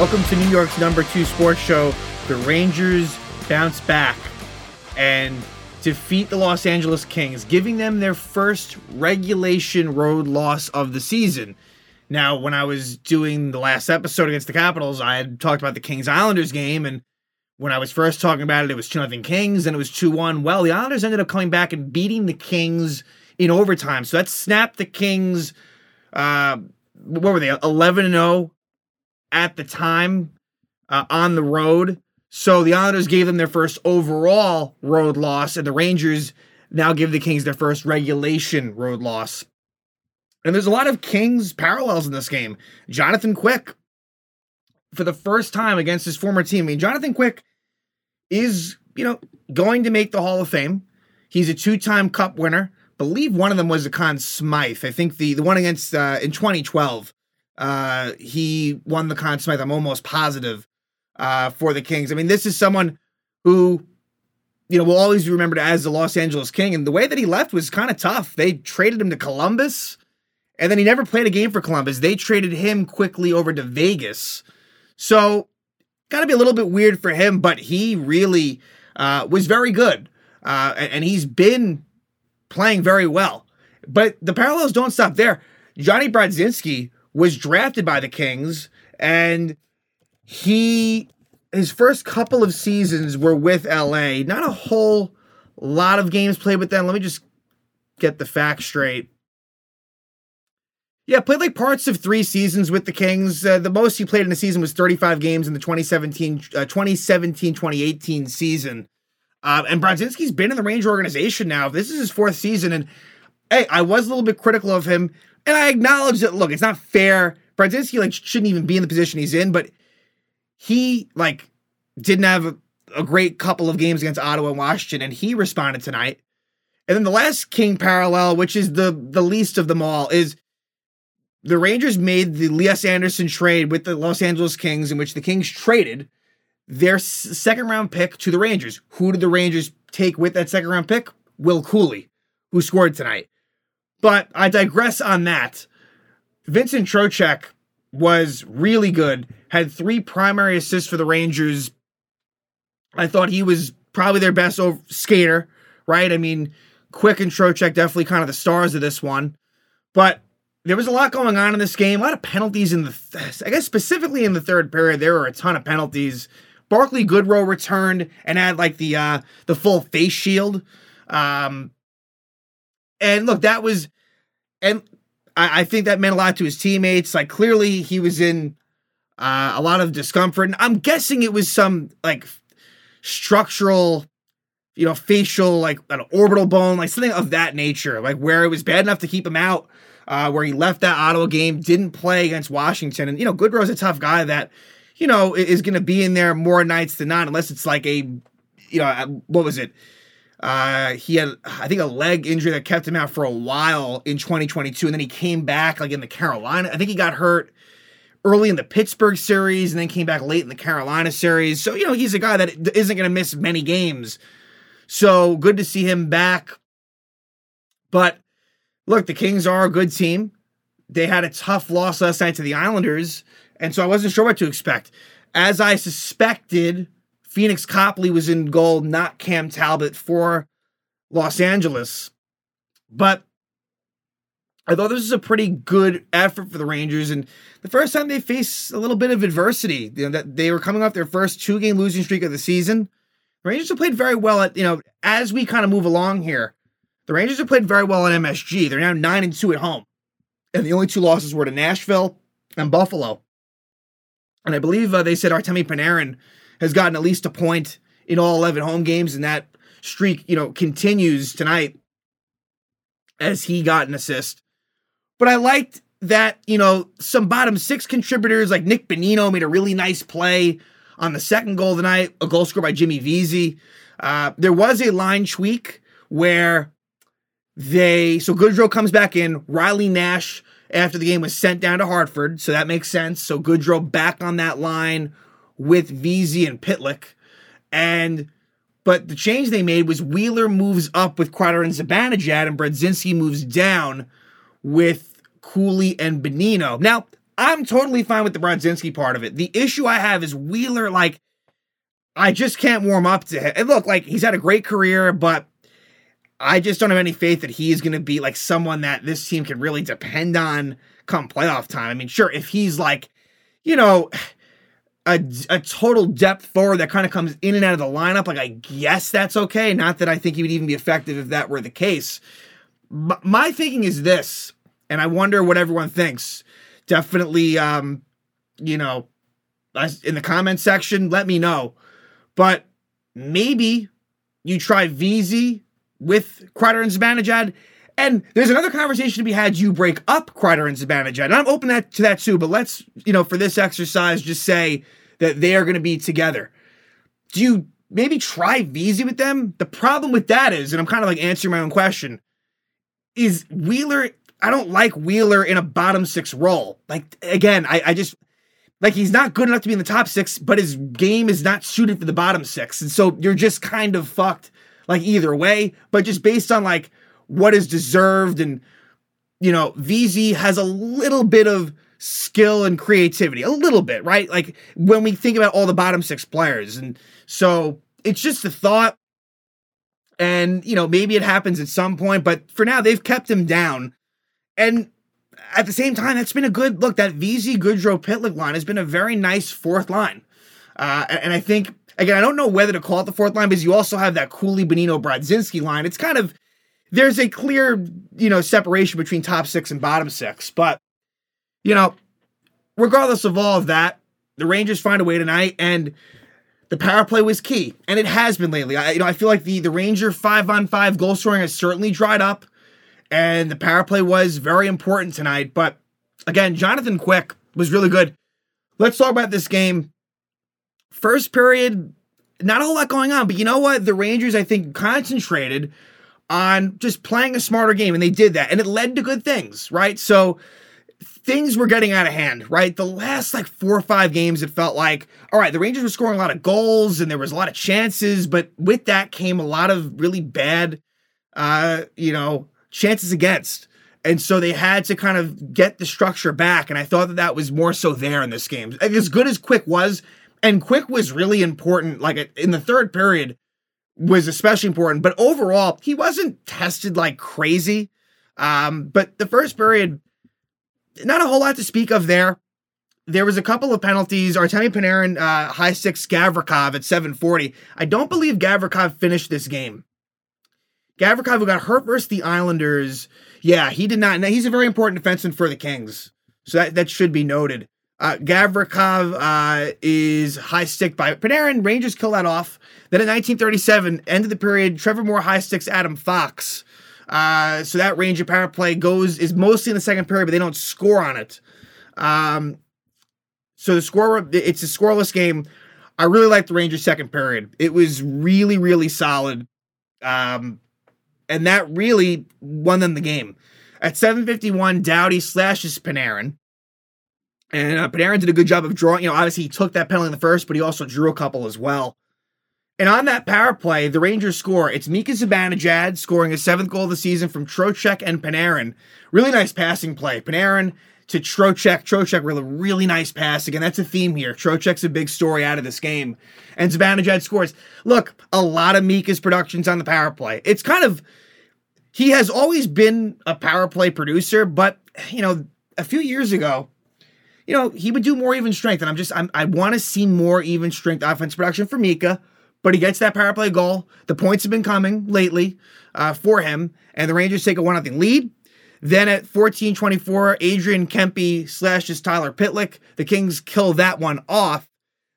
Welcome to New York's number two sports show. The Rangers bounce back and defeat the Los Angeles Kings, giving them their first regulation road loss of the season. Now, when I was doing the last episode against the Capitals, I had talked about the Kings Islanders game, and when I was first talking about it, it was 2 0 Kings, and it was 2 1. Well, the Islanders ended up coming back and beating the Kings in overtime. So that snapped the Kings, uh, what were they, 11 0 at the time uh, on the road. So the Islanders gave them their first overall road loss, and the Rangers now give the Kings their first regulation road loss. And there's a lot of Kings parallels in this game. Jonathan Quick, for the first time against his former team. I mean, Jonathan Quick is, you know, going to make the Hall of Fame. He's a two-time Cup winner. believe one of them was a Conn Smythe. I think the the one against uh, in 2012 uh, he won the Conn Smythe. I'm almost positive uh, for the Kings. I mean, this is someone who, you know, will always be remembered as the Los Angeles King. And the way that he left was kind of tough. They traded him to Columbus, and then he never played a game for Columbus. They traded him quickly over to Vegas. So, got to be a little bit weird for him, but he really uh, was very good. Uh, and he's been playing very well. But the parallels don't stop there. Jonny Brodzinski was drafted by the Kings and he his first couple of seasons were with LA. Not a whole lot of games played with them. Let me just get the facts straight. Yeah, played like parts of three seasons with the Kings. Uh, the most he played in a season was 35 games in the 2017 uh, 2017 2018 season. Uh, and Brodzinski's been in the Ranger organization now. This is his fourth season. And hey, I was a little bit critical of him and I acknowledge that, look, it's not fair. Brodzinski, like, shouldn't even be in the position he's in, but he, like, didn't have a, a great couple of games against Ottawa and Washington, and he responded tonight. And then the last King parallel, which is the the least of them all, is the Rangers made the Lias Andersson trade with the Los Angeles Kings, in which the Kings traded their second round pick to the Rangers. Who did the Rangers take with that second round pick? Will Cooley, who scored tonight. But I digress on that. Vincent Trocheck was really good, had three primary assists for the Rangers. I thought he was probably their best skater, right? I mean, Quick and Trocheck definitely kind of the stars of this one. But there was a lot going on in this game, a lot of penalties in the, th- I guess specifically in the third period, there were a ton of penalties. Barclay Goodrow returned and had like the uh the full face shield. Um and look, that was, and I, I think that meant a lot to his teammates. Like clearly he was in uh, a lot of discomfort. And I'm guessing it was some like structural, you know, facial, like an orbital bone, like something of that nature, like where it was bad enough to keep him out. Uh, where he left that Ottawa game, didn't play against Washington, and you know Goodrow's a tough guy that you know is going to be in there more nights than not, unless it's like a, you know, what was it, uh, he had, I think, a leg injury that kept him out for a while in 2022, and then he came back like in the Carolina. I think he got hurt early in the Pittsburgh series, and then came back late in the Carolina series. So you know he's a guy that isn't going to miss many games. So good to see him back. But look, the Kings are a good team. They had a tough loss last night to the Islanders, and so I wasn't sure what to expect. As I suspected Pheonix Copley was in goal, not Cam Talbot for Los Angeles. But I thought this was a pretty good effort for the Rangers, and the first time they faced a little bit of adversity. You know, that they were coming off their first two game losing streak of the season. The Rangers have played very well at you know as we kind of move along here. The Rangers have played very well at MSG. They're now nine and two at home, and the only two losses were to Nashville and Buffalo. And I believe uh, they said Artemi Panarin has gotten at least a point in all 11 home games, and that streak, you know, continues tonight as he got an assist. But I liked that, you know, some bottom six contributors like Nick Bonino made a really nice play on the second goal tonight, a goal scored by Jimmy Vesey. Uh, there was a line tweak where they, so Goodrow comes back in, Riley Nash after the game was sent down to Hartford, so that makes sense. So Goodrow back on that line with Vesey and Pitlick. And but the change they made was Wheeler moves up with Kreider and Zibanejad, and Brodzinski moves down with Cooley and Bonino. Now, I'm totally fine with the Brodzinski part of it. The issue I have is Wheeler, like, I just can't warm up to him. And look, like, he's had a great career, but I just don't have any faith that he is going to be like someone that this team can really depend on come playoff time. I mean, sure, if he's like, you know, a, a total depth forward that kind of comes in and out of the lineup, like I guess that's okay. Not that I think he would even be effective if that were the case. But my thinking is this, and I wonder what everyone thinks. Definitely, um, you know, in the comment section, let me know. But maybe you try Vesey with Kreider and Zibanejad. And there's another conversation to be had. You break up Kreider and Zibanejad. And I'm open that, to that too, but let's, you know, for this exercise, just say that they are going to be together. Do you maybe try Vesey with them? The problem with that is, and I'm kind of like answering my own question, is Wheeler. I don't like Wheeler in a bottom six role. Like, again, I, I just, like, he's not good enough to be in the top six, but his game is not suited for the bottom six. And so you're just kind of fucked, like, either way. But just based on, like, what is deserved and, you know, Vesey has a little bit of skill and creativity, a little bit, right? Like when we think about all the bottom six players. And so it's just a thought. And, you know, maybe it happens at some point, but for now, they've kept him down. And at the same time, that's been a good look. That Vesey Goodrow Pitlick line has been a very nice fourth line. Uh, and I think, again, I don't know whether to call it the fourth line because you also have that Cooley Bonino Brodzinski line. It's kind of, there's a clear, you know, separation between top six and bottom six. But, you know, regardless of all of that, the Rangers find a way tonight, and the power play was key, and it has been lately. I, you know, I feel like the the Ranger five on five goal scoring has certainly dried up, and the power play was very important tonight. But again, Jonathan Quick was really good. Let's talk about this game. First period, not a whole lot going on, but you know what? The Rangers, I think, concentrated on just playing a smarter game, and they did that, and it led to good things, right? So things were getting out of hand, right? The last like four or five games, it felt like, all right, the Rangers were scoring a lot of goals and there was a lot of chances, but with that came a lot of really bad, uh, you know, chances against. And so they had to kind of get the structure back. And I thought that that was more so there in this game. As good as Quick was, and Quick was really important, like in the third period, was especially important. But overall, he wasn't tested like crazy. Um, but the first period, not a whole lot to speak of there. There was a couple of penalties. Artemi Panarin, uh, high six Gavrikov at 740. I don't believe Gavrikov finished this game. Gavrikov, who got hurt versus the Islanders, yeah, he did not. He's a very important defenseman for the Kings. So that, that should be noted. Uh, Gavrikov uh, is high stick by Panarin. Rangers kill that off. Then in 1937, end of the period, Trevor Moore high sticks Adam Fox. Uh, so that Ranger power play goes is mostly in the second period, but they don't score on it. Um, so the score it's a scoreless game. I really liked the Rangers second period. It was really really solid, um, and that really won them the game. At 7:51, Doughty slashes Panarin. And uh, Panarin did a good job of drawing. You know, obviously he took that penalty in the first, but he also drew a couple as well. And on that power play, the Rangers score. It's Mika Zibanejad scoring his seventh goal of the season from Trocheck and Panarin. Really nice passing play. Panarin to Trocheck. Trocheck with a really nice pass. Again, that's a theme here. Trocheck's a big story out of this game. And Zibanejad scores. Look, a lot of Mika's productions on the power play. It's kind of, he has always been a power play producer, but, you know, a few years ago, you know, he would do more even strength. And I'm just, I'm, i want to see more even strength offense production for Mika but he gets that power play goal. The points have been coming lately uh, for him, and the Rangers take a 1 0 lead. Then at 14 24, Adrian Kempe slashes Tyler Pitlick. The Kings kill that one off.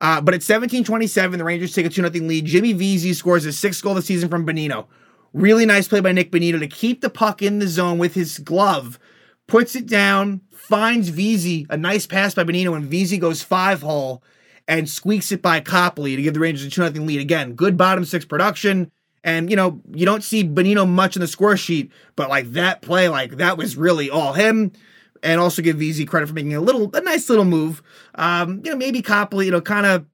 Uh, but at 17 27, the Rangers take a 2 0 lead. Jimmy Vesey scores his sixth goal of the season from Bonino. Really nice play by Nick Bonino to keep the puck in the zone with his glove. Puts it down, finds Vesey. A nice pass by Bonino, and Vesey goes five hole and squeaks it by Copley to give the Rangers a 2 0 lead. Again, good bottom six production. And, you know, you don't see Bonino much in the score sheet, but like that play, like that was really all him. And also give Vesey credit for making a little, a nice little move. Um, you know, maybe Copley, you know, kind of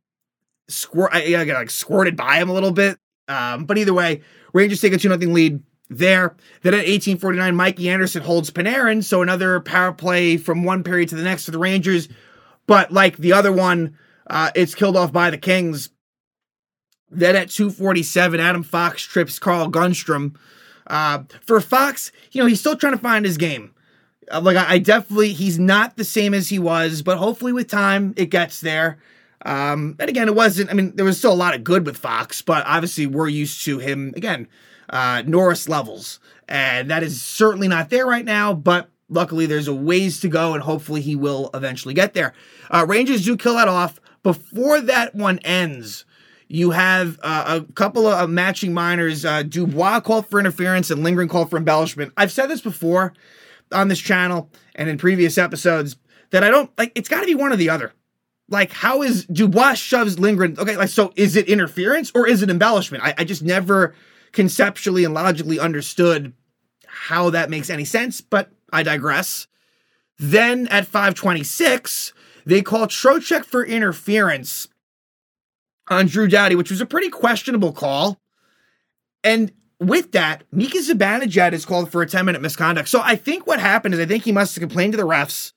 squirt, I, I like squirted by him a little bit. Um, but either way, Rangers take a 2 0 lead. There. Then at 1849, Mikey Anderson holds Panarin, so another power play from one period to the next for the Rangers. But like the other one, uh, it's killed off by the Kings. Then at 247, Adam Fox trips Carl Grundstrom. Uh, for Fox, you know, he's still trying to find his game. Uh, like, I, I, definitely, he's not the same as he was, but hopefully with time, it gets there. Um, and again, it wasn't, I mean, there was still a lot of good with Fox, but obviously we're used to him, again, uh, Norris levels. And that is certainly not there right now, but luckily there's a ways to go, and hopefully he will eventually get there. Uh, Rangers do kill that off. Before that one ends, you have uh, a couple of matching minors. Uh, Dubois called for interference and Lindgren called for embellishment. I've said this before on this channel and in previous episodes that I don't like. It's got to be one or the other. Like, how is Dubois shoves Lindgren? Okay, like, so is it interference or is it embellishment? I, I just never conceptually and logically understood how that makes any sense, but I digress. Then at 526, they call Trocheck for interference on Drew Doughty, which was a pretty questionable call. And with that, Mika Zibanejad is called for a 10 minute misconduct. So I think what happened is I think he must have complained to the refs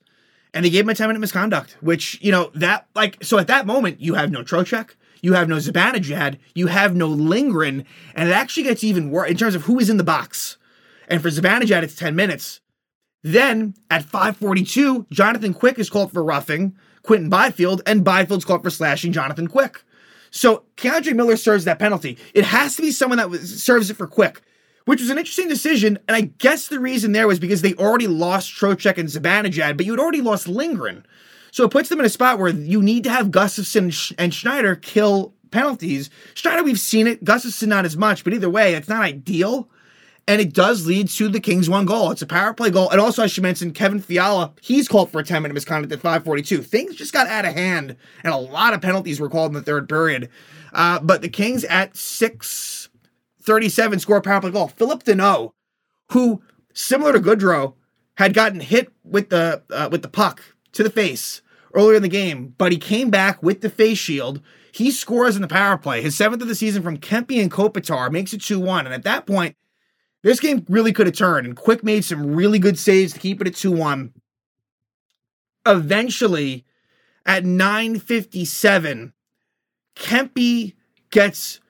and they gave him a 10 minute misconduct, which, you know, that like, so at that moment, you have no Trocheck, you have no Zibanejad, you have no Lindgren, and it actually gets even worse in terms of who is in the box. And for Zibanejad, it's 10 minutes. Then at 542, Jonathan Quick is called for roughing Quinton Byfield, and Byfield's called for slashing Jonathan Quick. So K'Andre Miller serves that penalty. It has to be someone that serves it for quick, which was an interesting decision. And I guess the reason there was because they already lost Trocheck and Zibanejad, but you had already lost Lindgren. So it puts them in a spot where you need to have Gustafsson and Schneider kill penalties. Schneider, we've seen it. Gustafsson, not as much, but either way, it's not ideal. And it does lead to the Kings' one goal. It's a power play goal. And also, I should mention, Kevin Fiala, he's called for a 10 minute misconduct at 542. Things just got out of hand, and a lot of penalties were called in the third period. Uh, but the Kings at 637 score a power play goal. Phillip Danault, who, similar to Goodrow, had gotten hit with the uh, with the puck to the face earlier in the game, but he came back with the face shield. He scores in the power play, his seventh of the season from Kempe and Kopitar, makes it 2 1. And at that point, this game really could have turned, and Quick made some really good saves to keep it at 2 1. Eventually, at 9.57, Kempe gets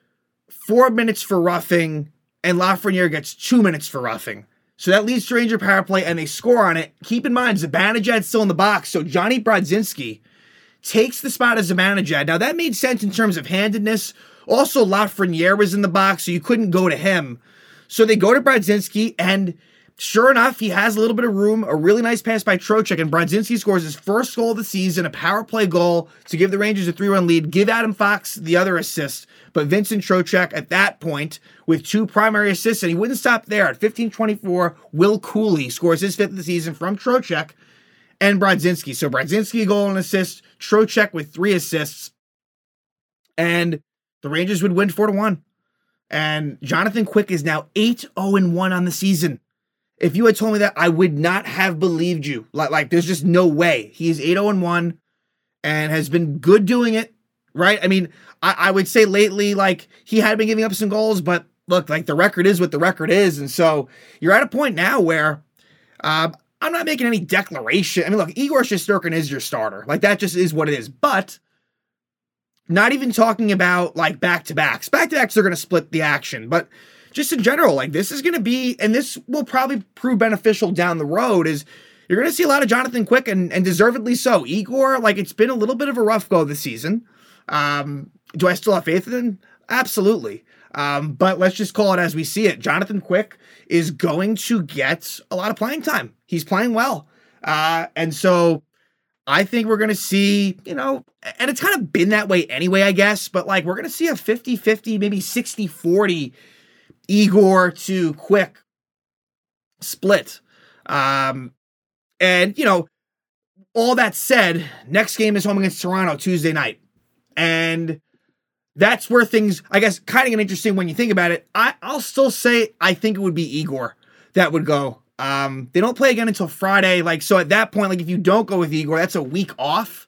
four minutes for roughing, and Lafreniere gets two minutes for roughing. So that leads to Ranger power play, and they score on it. Keep in mind, Zibanejad's still in the box, so Jonny Brodzinski takes the spot of Zibanejad. Now, that made sense in terms of handedness. Also, Lafreniere was in the box, so you couldn't go to him. So they go to Brodzinski, and sure enough, he has a little bit of room. A really nice pass by Trocheck, and Brodzinski scores his first goal of the season, a power play goal to give the Rangers a 3 1 lead, give Adam Fox the other assist. But Vincent Trocheck at that point, with two primary assists, and he wouldn't stop there. At 15 24, Will Cooley scores his fifth of the season from Trocheck and Brodzinski. So Brodzinski goal and assist, Trocheck with three assists, and the Rangers would win 4 to 1. And Jonathan Quick is now 8 0 1 on the season. If you had told me that, I would not have believed you. Like, like there's just no way. He's 8 0 1 and has been good doing it, right? I mean, I, I would say lately, like, he had been giving up some goals, but look, like, the record is what the record is. And so you're at a point now where uh, I'm not making any declaration. I mean, look, Igor Shesterkin is your starter. Like, that just is what it is. But not even talking about like back to backs. Back to backs are going to split the action, but just in general, like this is going to be, and this will probably prove beneficial down the road. Is you're going to see a lot of Jonathan Quick and, and deservedly so. Igor, like it's been a little bit of a rough go this season. Um, do I still have faith in him? Absolutely. Um, but let's just call it as we see it. Jonathan Quick is going to get a lot of playing time. He's playing well. Uh, and so I think we're going to see, you know, and it's kind of been that way anyway, I guess, but like we're going to see a 50 50, maybe 60 40 Igor to Quick split. Um, and, you know, all that said, next game is home against Toronto Tuesday night. And that's where things, I guess, kind of get interesting when you think about it. I, I'll still say I think it would be Igor that would go um, they don't play again until Friday. Like, so at that point, like if you don't go with Igor, that's a week off.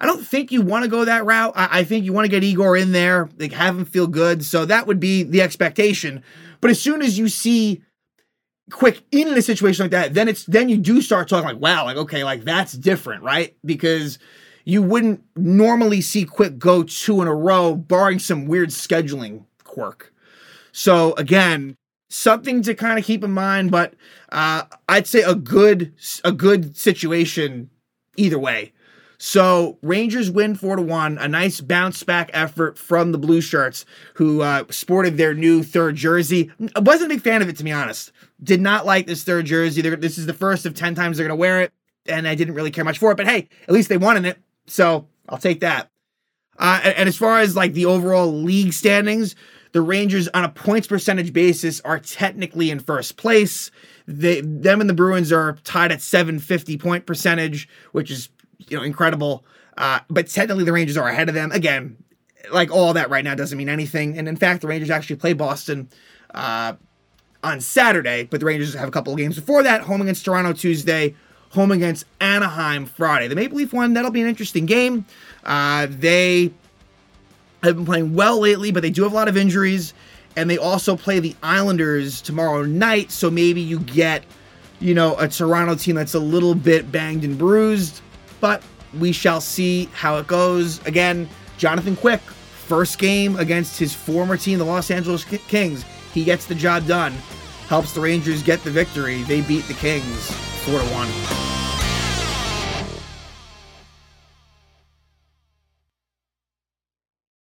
I don't think you want to go that route. I, I think you want to get Igor in there, like have him feel good. So that would be the expectation. But as soon as you see Quick in a situation like that, then it's then you do start talking like, wow, like okay, like that's different, right? Because you wouldn't normally see Quick go two in a row, barring some weird scheduling quirk. So again, something to kind of keep in mind, but uh, I'd say a good a good situation either way. So Rangers win four to one. A nice bounce back effort from the Blue Shirts, who uh, sported their new third jersey. I wasn't a big fan of it to be honest. Did not like this third jersey. They're, this is the first of ten times they're going to wear it, and I didn't really care much for it. But hey, at least they won in it, so I'll take that. Uh, and, and as far as like the overall league standings, the Rangers on a points percentage basis are technically in first place. They, them and the Bruins are tied at 750 point percentage, which is you know incredible. Uh, but technically, the Rangers are ahead of them. Again, like all that right now doesn't mean anything. And in fact, the Rangers actually play Boston uh, on Saturday, but the Rangers have a couple of games before that. Home against Toronto Tuesday, home against Anaheim Friday. The Maple Leaf one that'll be an interesting game. Uh, they have been playing well lately, but they do have a lot of injuries. And they also play the Islanders tomorrow night. So maybe you get, you know, a Toronto team that's a little bit banged and bruised. But we shall see how it goes. Again, Jonathan Quick, first game against his former team, the Los Angeles Kings. He gets the job done. Helps the Rangers get the victory. They beat the Kings 4 to 1.